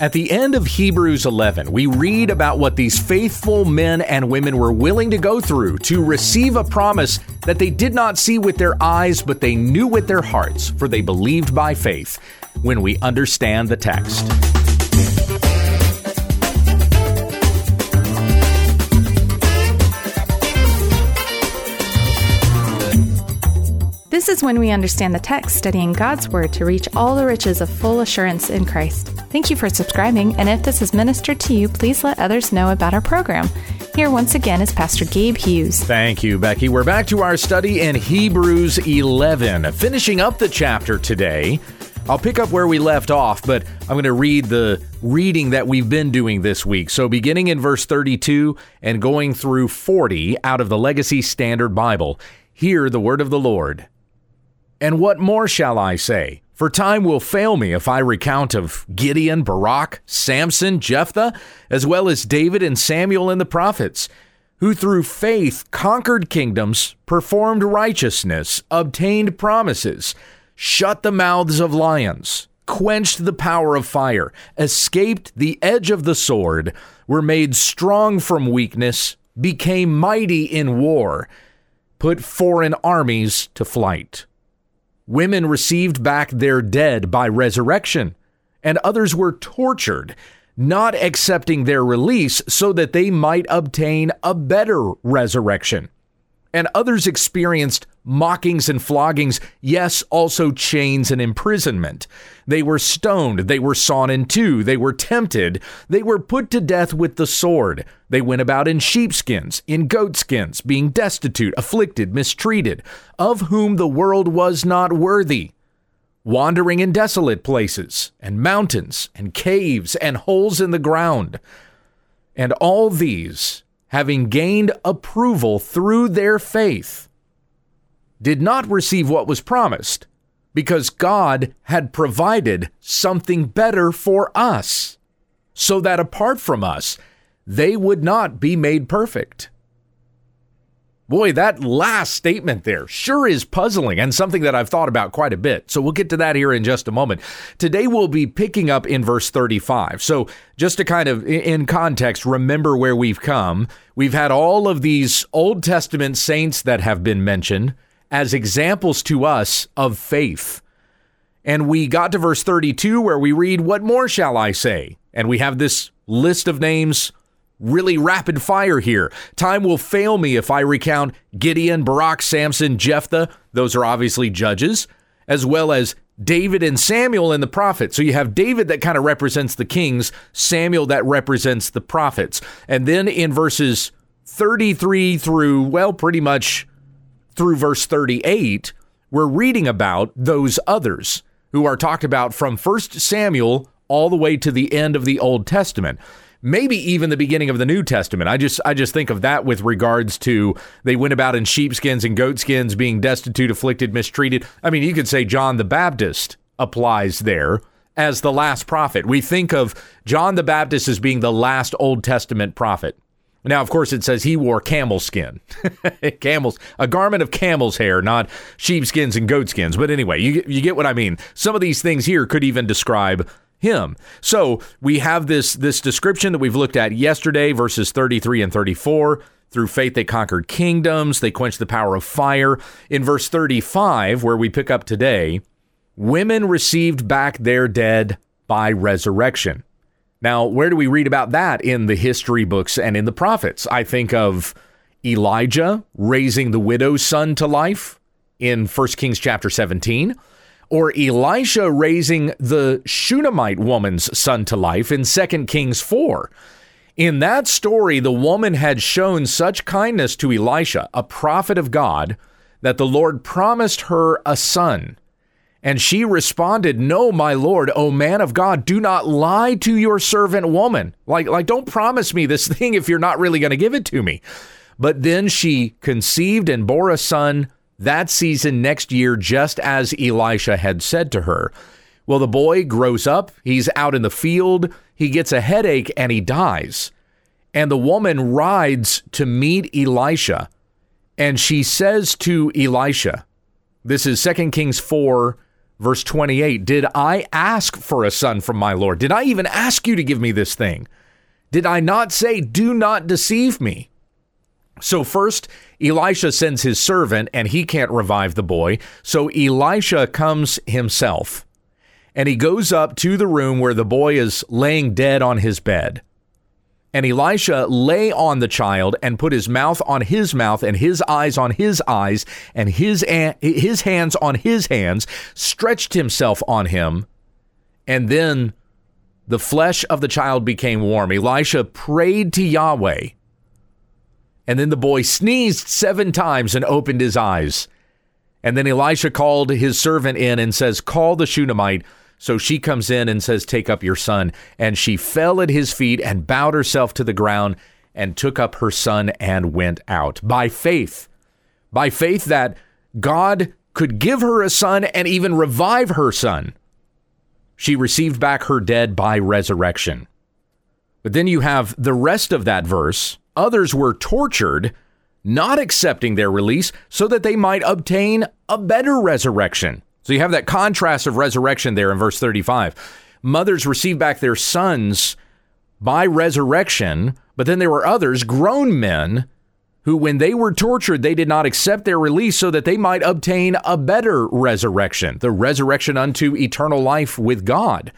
At the end of Hebrews 11, we read about what these faithful men and women were willing to go through to receive a promise that they did not see with their eyes, but they knew with their hearts, for they believed by faith. When we understand the text. This is when we understand the text, studying God's Word to reach all the riches of full assurance in Christ. Thank you for subscribing, and if this has ministered to you, please let others know about our program. Here once again is Pastor Gabe Hughes. Thank you, Becky. We're back to our study in Hebrews 11, finishing up the chapter today. I'll pick up where we left off, but I'm going to read the reading that we've been doing this week. So, beginning in verse 32 and going through 40 out of the Legacy Standard Bible, hear the word of the Lord. And what more shall I say? For time will fail me if I recount of Gideon, Barak, Samson, Jephthah, as well as David and Samuel and the prophets, who through faith conquered kingdoms, performed righteousness, obtained promises, shut the mouths of lions, quenched the power of fire, escaped the edge of the sword, were made strong from weakness, became mighty in war, put foreign armies to flight. Women received back their dead by resurrection, and others were tortured, not accepting their release so that they might obtain a better resurrection. And others experienced mockings and floggings, yes, also chains and imprisonment. They were stoned, they were sawn in two, they were tempted, they were put to death with the sword. They went about in sheepskins, in goatskins, being destitute, afflicted, mistreated, of whom the world was not worthy. Wandering in desolate places, and mountains, and caves, and holes in the ground. And all these, having gained approval through their faith, did not receive what was promised because God had provided something better for us, so that apart from us, they would not be made perfect. Boy, that last statement there sure is puzzling and something that I've thought about quite a bit. So we'll get to that here in just a moment. Today we'll be picking up in verse 35. So just to kind of in context, remember where we've come. We've had all of these Old Testament saints that have been mentioned as examples to us of faith. And we got to verse 32 where we read, What more shall I say? And we have this list of names really rapid fire here. Time will fail me if I recount Gideon, Barak, Samson, Jephthah. Those are obviously judges, as well as David and Samuel and the prophets. So you have David that kind of represents the kings, Samuel that represents the prophets. And then in verses 33 through, well, pretty much through verse 38, we're reading about those others who are talked about from 1 Samuel all the way to the end of the Old Testament. Maybe even the beginning of the New Testament. I just I just think of that with regards to they went about in sheepskins and goatskins, being destitute, afflicted, mistreated. I mean, you could say John the Baptist applies there as the last prophet. We think of John the Baptist as being the last Old Testament prophet. Now, of course, it says he wore camel skin, camels, a garment of camel's hair, not sheepskins and goatskins. But anyway, you you get what I mean. Some of these things here could even describe him. So we have this this description that we've looked at yesterday, verses 33 and 34. Through faith, they conquered kingdoms. They quenched the power of fire. In verse 35, where we pick up today, women received back their dead by resurrection. Now, where do we read about that in the history books and in the prophets? I think of Elijah raising the widow's son to life in 1 Kings chapter 17, or Elisha raising the Shunammite woman's son to life in 2 Kings 4. In that story, the woman had shown such kindness to Elisha, a prophet of God, that the Lord promised her a son. And she responded, No, my Lord, O man of God, do not lie to your servant woman. Like, like don't promise me this thing if you're not really going to give it to me. But then she conceived and bore a son that season next year, just as Elisha had said to her. Well, the boy grows up, he's out in the field, he gets a headache, and he dies. And the woman rides to meet Elisha, and she says to Elisha, This is 2 Kings 4 Verse 28 Did I ask for a son from my Lord? Did I even ask you to give me this thing? Did I not say, Do not deceive me? So, first, Elisha sends his servant, and he can't revive the boy. So, Elisha comes himself, and he goes up to the room where the boy is laying dead on his bed. And Elisha lay on the child and put his mouth on his mouth and his eyes on his eyes and his, his hands on his hands, stretched himself on him. And then the flesh of the child became warm. Elisha prayed to Yahweh. And then the boy sneezed seven times and opened his eyes. And then Elisha called his servant in and says, Call the Shunammite. So she comes in and says, Take up your son. And she fell at his feet and bowed herself to the ground and took up her son and went out by faith. By faith that God could give her a son and even revive her son. She received back her dead by resurrection. But then you have the rest of that verse. Others were tortured, not accepting their release so that they might obtain a better resurrection. So you have that contrast of resurrection there in verse 35. Mothers received back their sons by resurrection, but then there were others, grown men, who, when they were tortured, they did not accept their release so that they might obtain a better resurrection, the resurrection unto eternal life with God.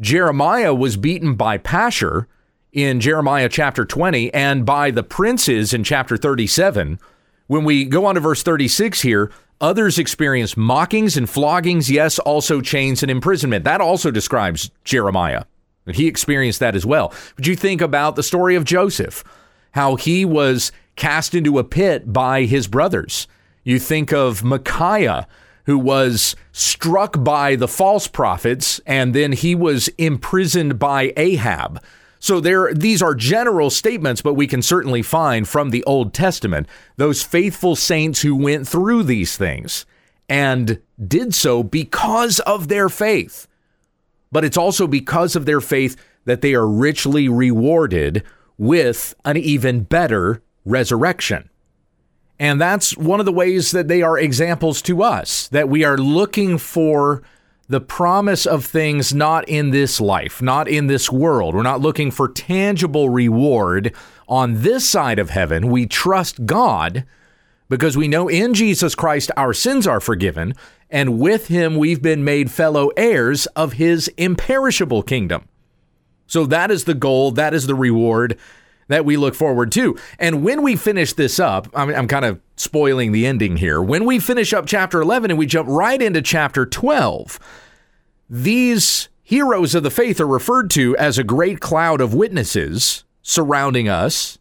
Jeremiah was beaten by Pashur in Jeremiah chapter 20 and by the princes in chapter 37. When we go on to verse 36 here, Others experienced mockings and floggings, yes, also chains and imprisonment. That also describes Jeremiah. He experienced that as well. But you think about the story of Joseph, how he was cast into a pit by his brothers. You think of Micaiah, who was struck by the false prophets, and then he was imprisoned by Ahab. So there these are general statements, but we can certainly find from the Old Testament those faithful saints who went through these things and did so because of their faith. But it's also because of their faith that they are richly rewarded with an even better resurrection. And that's one of the ways that they are examples to us, that we are looking for the promise of things not in this life, not in this world. We're not looking for tangible reward on this side of heaven. We trust God because we know in Jesus Christ our sins are forgiven, and with him we've been made fellow heirs of his imperishable kingdom. So that is the goal, that is the reward that we look forward to. And when we finish this up, I'm, I'm kind of spoiling the ending here. When we finish up chapter 11 and we jump right into chapter 12, these heroes of the faith are referred to as a great cloud of witnesses surrounding us.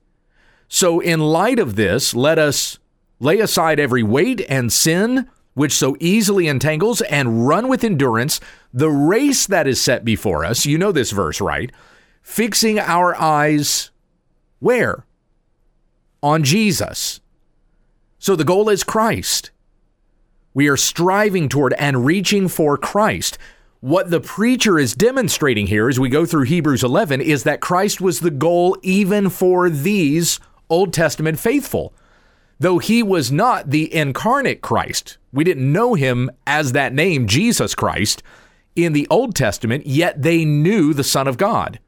So, in light of this, let us lay aside every weight and sin which so easily entangles and run with endurance the race that is set before us. You know this verse, right? Fixing our eyes where? On Jesus. So the goal is Christ. We are striving toward and reaching for Christ. What the preacher is demonstrating here as we go through Hebrews 11 is that Christ was the goal even for these Old Testament faithful. Though he was not the incarnate Christ, we didn't know him as that name, Jesus Christ, in the Old Testament, yet they knew the Son of God.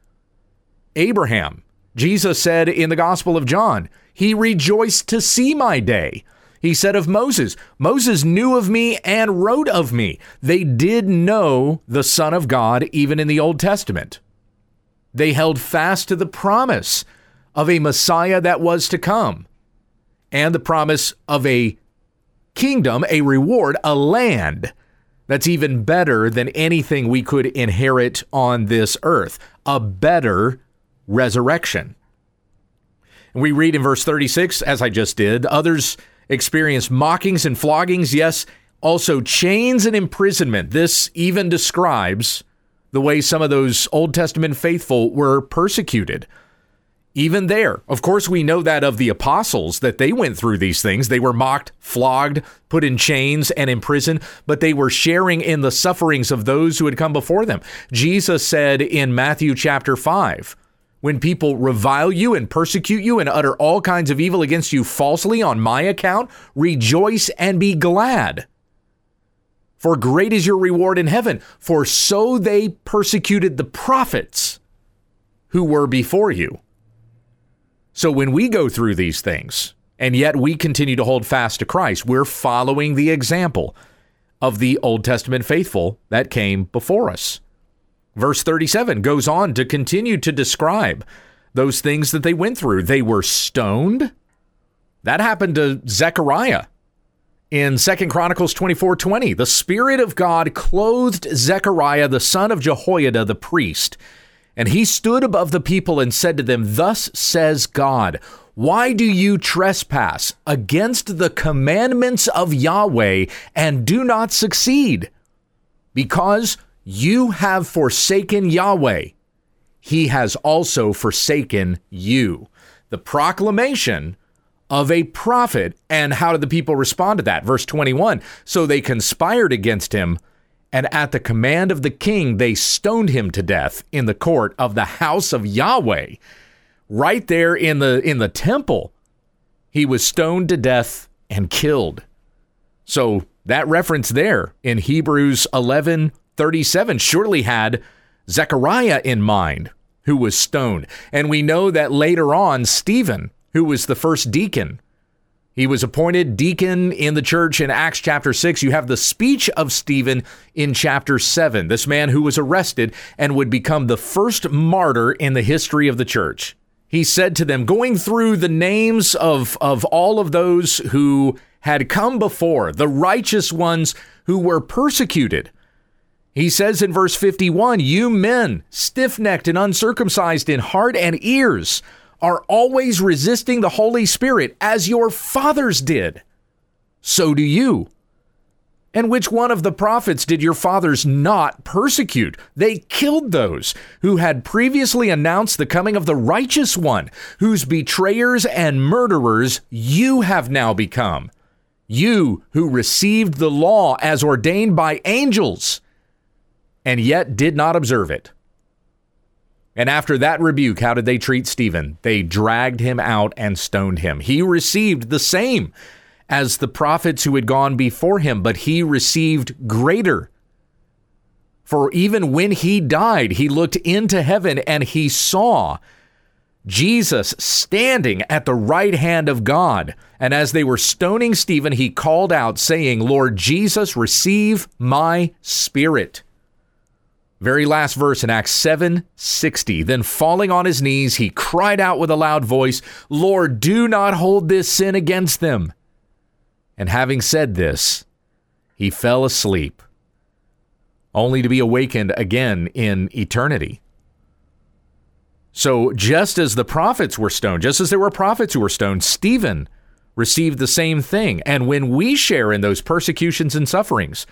Abraham, Jesus said in the Gospel of John, He rejoiced to see my day. He said of Moses, Moses knew of me and wrote of me. They did know the Son of God even in the Old Testament. They held fast to the promise of a Messiah that was to come and the promise of a kingdom, a reward, a land that's even better than anything we could inherit on this earth, a better resurrection. We read in verse 36, as I just did, others experienced mockings and floggings, yes, also chains and imprisonment. This even describes the way some of those Old Testament faithful were persecuted. Even there, of course, we know that of the apostles that they went through these things. They were mocked, flogged, put in chains, and imprisoned, but they were sharing in the sufferings of those who had come before them. Jesus said in Matthew chapter 5, when people revile you and persecute you and utter all kinds of evil against you falsely on my account, rejoice and be glad. for great is your reward in heaven. For so they persecuted the prophets who were before you. So when we go through these things, and yet we continue to hold fast to Christ, we're following the example of the Old Testament faithful that came before us. Verse 37 goes on to continue to describe those things that they went through. They were stoned. That happened to Zechariah in Second Chronicles 24 20. The Spirit of God clothed Zechariah, the son of Jehoiada, the priest. And he stood above the people and said to them, Thus says God, why do you trespass against the commandments of Yahweh and do not succeed? Because you have forsaken Yahweh. He has also forsaken you. The proclamation of a prophet. And how did the people respond to that? Verse 21 So they conspired against him, and at the command of the king, they stoned him to death in the court of the house of Yahweh right there in the in the temple. He was stoned to death and killed. So that reference there in Hebrews 11 37 surely had Zechariah in mind, who was stoned. And we know that later on, Stephen, who was the first deacon, he was appointed deacon in the church in Acts chapter 6. You have the speech of Stephen in chapter 7, this man who was arrested and would become the first martyr in the history of the church he said to them, going through the names of, of all of those who had come before, the righteous ones who were persecuted. He says in verse 51 You men, stiff necked and uncircumcised in heart and ears, are always resisting the Holy Spirit as your fathers did. So do you. And which one of the prophets did your fathers not persecute? They killed those who had previously announced the coming of the righteous one, whose betrayers and murderers you have now become. You who received the law as ordained by angels, and yet did not observe it. And after that rebuke, how did they treat Stephen? They dragged him out and stoned him. He received the same as the prophets who had gone before him, but he received greater. For even when he died, he looked into heaven and he saw Jesus standing at the right hand of God. And as they were stoning Stephen, he called out, saying, Lord Jesus, receive my spirit. Very last verse in Acts 7 60. Then falling on his knees, he cried out with a loud voice, Lord, do not hold this sin against them. And having said this, he fell asleep, only to be awakened again in eternity. So, just as the prophets were stoned, just as there were prophets who were stoned, Stephen received the same thing. And when we share in those persecutions and sufferings,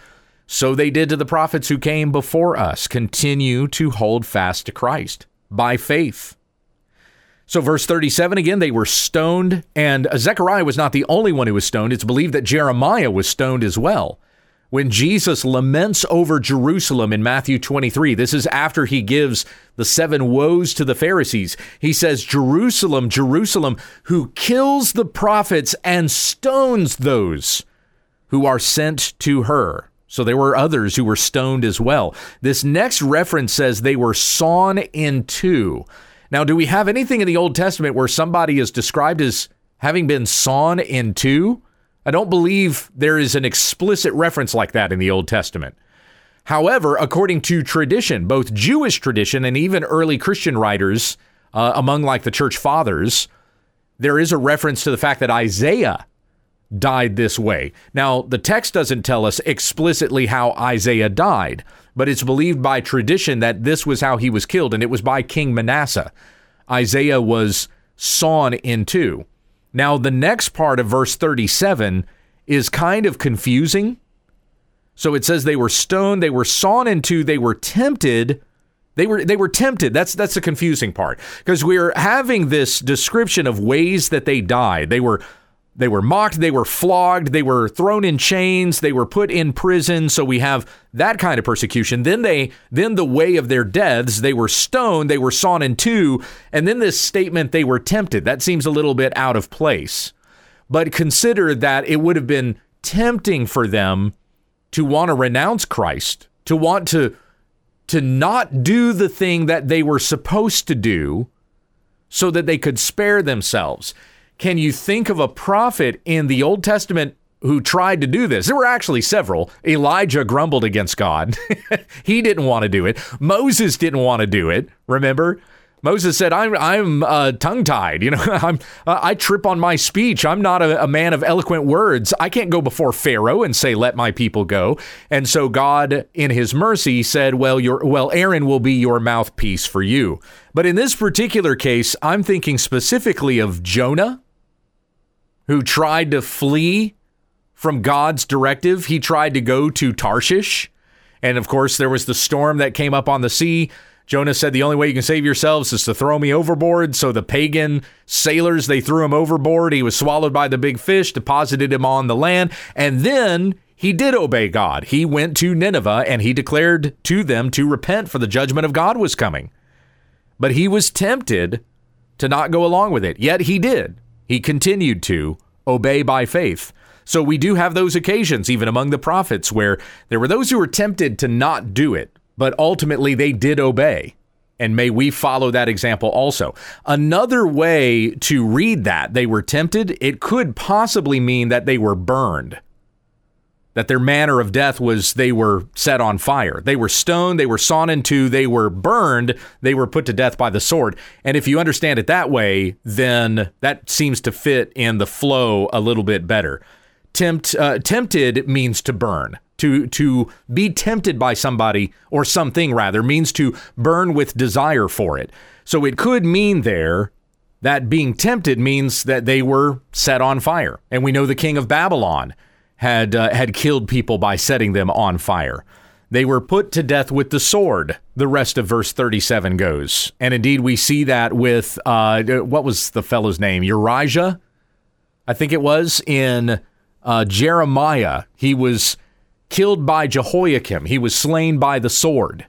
so they did to the prophets who came before us, continue to hold fast to Christ by faith. So, verse 37 again, they were stoned, and Zechariah was not the only one who was stoned. It's believed that Jeremiah was stoned as well. When Jesus laments over Jerusalem in Matthew 23, this is after he gives the seven woes to the Pharisees. He says, Jerusalem, Jerusalem, who kills the prophets and stones those who are sent to her. So there were others who were stoned as well. This next reference says they were sawn in two. Now, do we have anything in the Old Testament where somebody is described as having been sawn in two? I don't believe there is an explicit reference like that in the Old Testament. However, according to tradition, both Jewish tradition and even early Christian writers, uh, among like the church fathers, there is a reference to the fact that Isaiah died this way. Now, the text doesn't tell us explicitly how Isaiah died, but it's believed by tradition that this was how he was killed, and it was by King Manasseh. Isaiah was sawn in two. Now, the next part of verse 37 is kind of confusing. So it says they were stoned, they were sawn in two, they were tempted. They were they were tempted. That's that's the confusing part because we're having this description of ways that they died. They were they were mocked, they were flogged, they were thrown in chains, they were put in prison. So we have that kind of persecution. Then they then the way of their deaths, they were stoned, they were sawn in two, and then this statement they were tempted. That seems a little bit out of place. But consider that it would have been tempting for them to want to renounce Christ, to want to to not do the thing that they were supposed to do so that they could spare themselves. Can you think of a prophet in the Old Testament who tried to do this? There were actually several. Elijah grumbled against God. he didn't want to do it. Moses didn't want to do it. Remember? Moses said, "I'm I'm uh, tongue tied. You know, I'm uh, I trip on my speech. I'm not a, a, man of eloquent words. I can't go before Pharaoh and say, let my people go." And so God, in His mercy, said, "Well, your well, Aaron will be your mouthpiece for you." But in this particular case, I'm thinking specifically of Jonah, who tried to flee from God's directive. He tried to go to Tarshish, and of course, there was the storm that came up on the sea. Jonah said, The only way you can save yourselves is to throw me overboard. So the pagan sailors, they threw him overboard. He was swallowed by the big fish, deposited him on the land. And then he did obey God. He went to Nineveh and he declared to them to repent, for the judgment of God was coming. But he was tempted to not go along with it. Yet he did. He continued to obey by faith. So we do have those occasions, even among the prophets, where there were those who were tempted to not do it but ultimately they did obey. And may we follow that example also. Another way to read that, they were tempted, it could possibly mean that they were burned. That their manner of death was they were set on fire. They were stoned, they were sawn in two, they were burned, they were put to death by the sword. And if you understand it that way, then that seems to fit in the flow a little bit better. Tempt, uh, tempted means to burn to to be tempted by somebody or something rather means to burn with desire for it. So it could mean there that being tempted means that they were set on fire. And we know the king of Babylon had uh, had killed people by setting them on fire. They were put to death with the sword. The rest of verse 37 goes. And indeed, we see that with, uh, what was the fellow's name? Urijah? I think it was in uh, Jeremiah. He was killed by Jehoiakim. He was slain by the sword.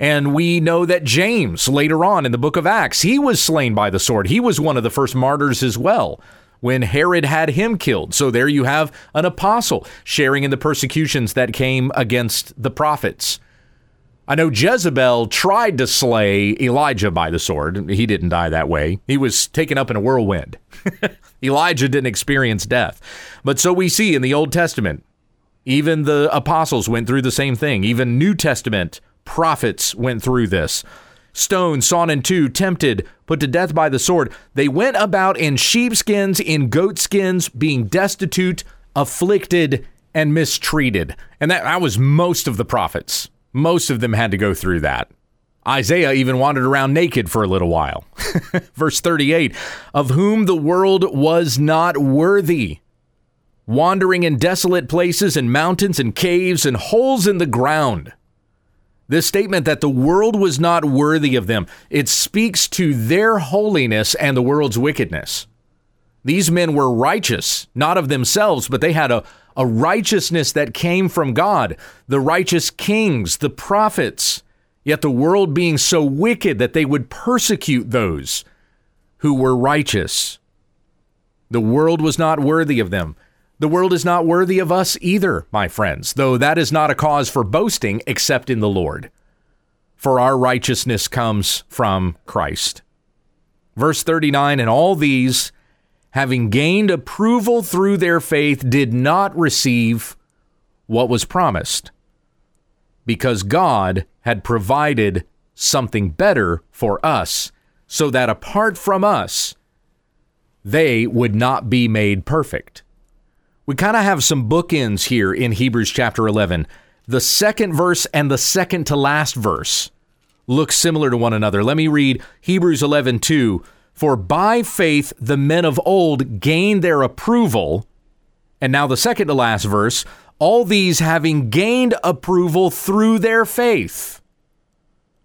And we know that James, later on in the book of Acts, he was slain by the sword. He was one of the first martyrs as well when Herod had him killed. So there you have an apostle sharing in the persecutions that came against the prophets. I know Jezebel tried to slay Elijah by the sword. He didn't die that way. He was taken up in a whirlwind. Elijah didn't experience death. But so we see in the Old Testament, even the apostles went through the same thing. Even New Testament prophets went through this. Stoned, sawn in two, tempted, put to death by the sword. They went about in sheepskins, in goatskins, being destitute, afflicted, and mistreated. And that, that was most of the prophets. Most of them had to go through that. Isaiah even wandered around naked for a little while. Verse 38 Of whom the world was not worthy wandering in desolate places and mountains and caves and holes in the ground. This statement that the world was not worthy of them, it speaks to their holiness and the world's wickedness. These men were righteous, not of themselves, but they had a, a righteousness that came from God, the righteous kings, the prophets. Yet the world being so wicked that they would persecute those who were righteous. The world was not worthy of them. The world is not worthy of us either, my friends, though that is not a cause for boasting except in the Lord. For our righteousness comes from Christ. Verse 39 And all these, having gained approval through their faith, did not receive what was promised, because God had provided something better for us, so that apart from us, they would not be made perfect we kind of have some bookends here in Hebrews chapter 11. The second verse and the second to last verse look similar to one another. Let me read Hebrews 11 2. For by faith the men of old gained their approval. And now the second to last verse, all these having gained approval through their faith.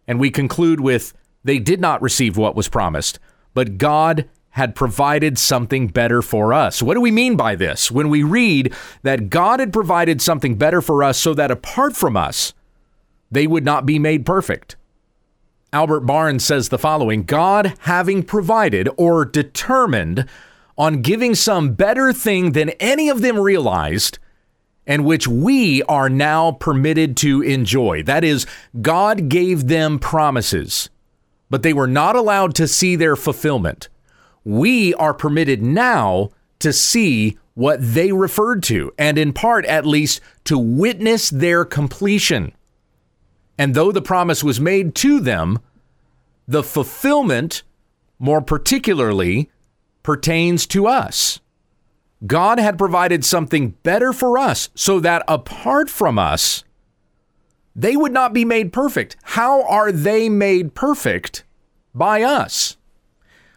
And we conclude with, they did not receive what was promised, but God had provided something better for us. What do we mean by this? When we read that God had provided something better for us so that apart from us, they would not be made perfect. Albert Barnes says the following God having provided or determined on giving some better thing than any of them realized, and which we are now permitted to enjoy. That is, God gave them promises, but they were not allowed to see their fulfillment. We are permitted now to see what they referred to, and in part at least to witness their completion. And though the promise was made to them, the fulfillment, more particularly, pertains to us. God had provided something better for us so that apart from us, they would not be made perfect. How are they made perfect? By us.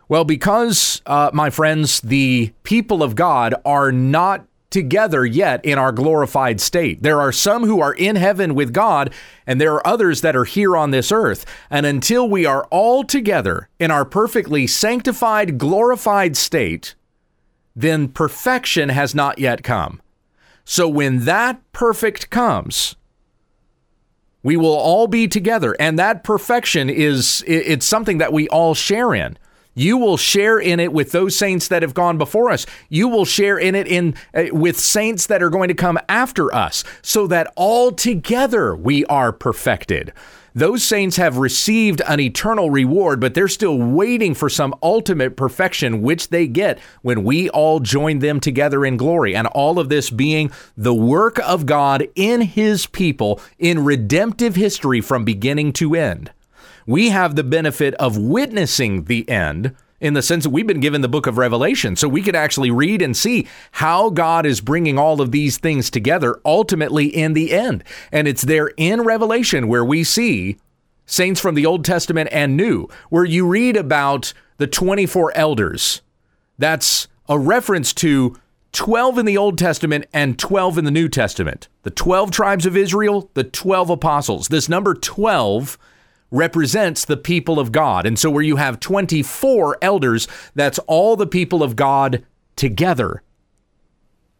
Well, because, uh, my friends, the people of God are not together yet in our glorified state. There are some who are in heaven with God, and there are others that are here on this earth. And until we are all together in our perfectly sanctified, glorified state, then perfection has not yet come. So when that perfect comes, we will all be together and that perfection is it's something that we all share in. You will share in it with those saints that have gone before us. You will share in it in uh, with saints that are going to come after us so that all together we are perfected. Those saints have received an eternal reward, but they're still waiting for some ultimate perfection, which they get when we all join them together in glory. And all of this being the work of God in his people in redemptive history from beginning to end. We have the benefit of witnessing the end in the sense that we've been given the book of Revelation. So we can actually read and see how God is bringing all of these things together ultimately in the end. And it's there in Revelation where we see saints from the Old Testament and New, where you read about the 24 elders. That's a reference to 12 in the Old Testament and 12 in the New Testament. The 12 tribes of Israel, the 12 apostles. This number 12 represents the people of God. And so, where you have 24 elders, that's all the people of God together,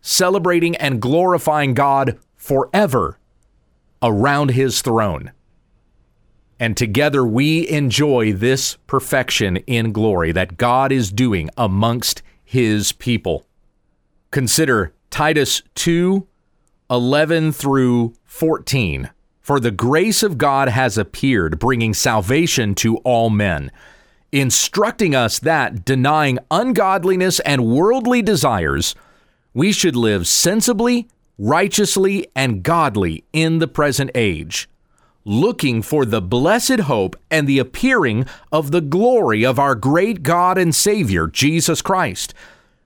celebrating and glorifying God forever around his throne. And together we enjoy this perfection in glory that God is doing amongst his people. Consider Titus 2 11 through 14. For the grace of God has appeared, bringing salvation to all men, instructing us that, denying ungodliness and worldly desires, we should live sensibly, righteously, and godly in the present age, looking for the blessed hope and the appearing of the glory of our great God and Savior, Jesus Christ,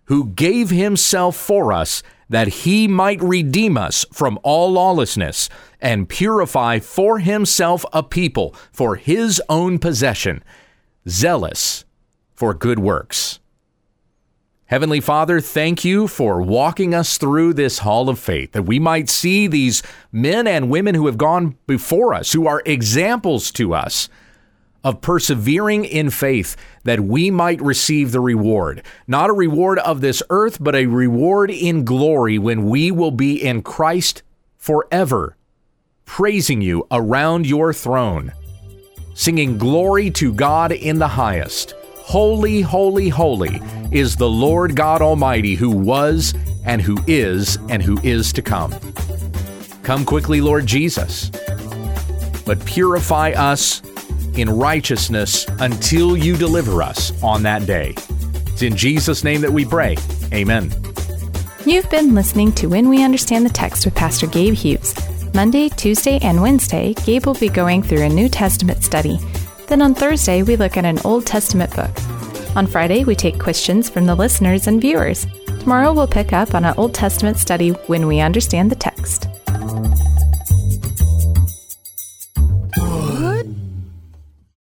who gave himself for us that he might redeem us from all lawlessness and purify for himself a people for his own possession, zealous for good works. Heavenly Father, thank you for walking us through this hall of faith, that we might see these men and women who have gone before us, who are examples to us of persevering in faith that we might receive the reward. Not a reward of this earth, but a reward in glory when we will be in Christ forever, praising you around your throne, singing glory to God in the highest. Holy, holy, holy is the Lord God Almighty who was and who is and who is to come. Come quickly, Lord Jesus, but purify us in righteousness until you deliver us on that day. It's in Jesus' name that we pray. Amen. You've been listening to When We Understand the Text with Pastor Gabe Hughes. Monday, Tuesday, and Wednesday, Gabe will be going through a New Testament study. Then on Thursday, we look at an Old Testament book. On Friday, we take questions from the listeners and viewers. Tomorrow, we'll pick up on an Old Testament study when we understand the text.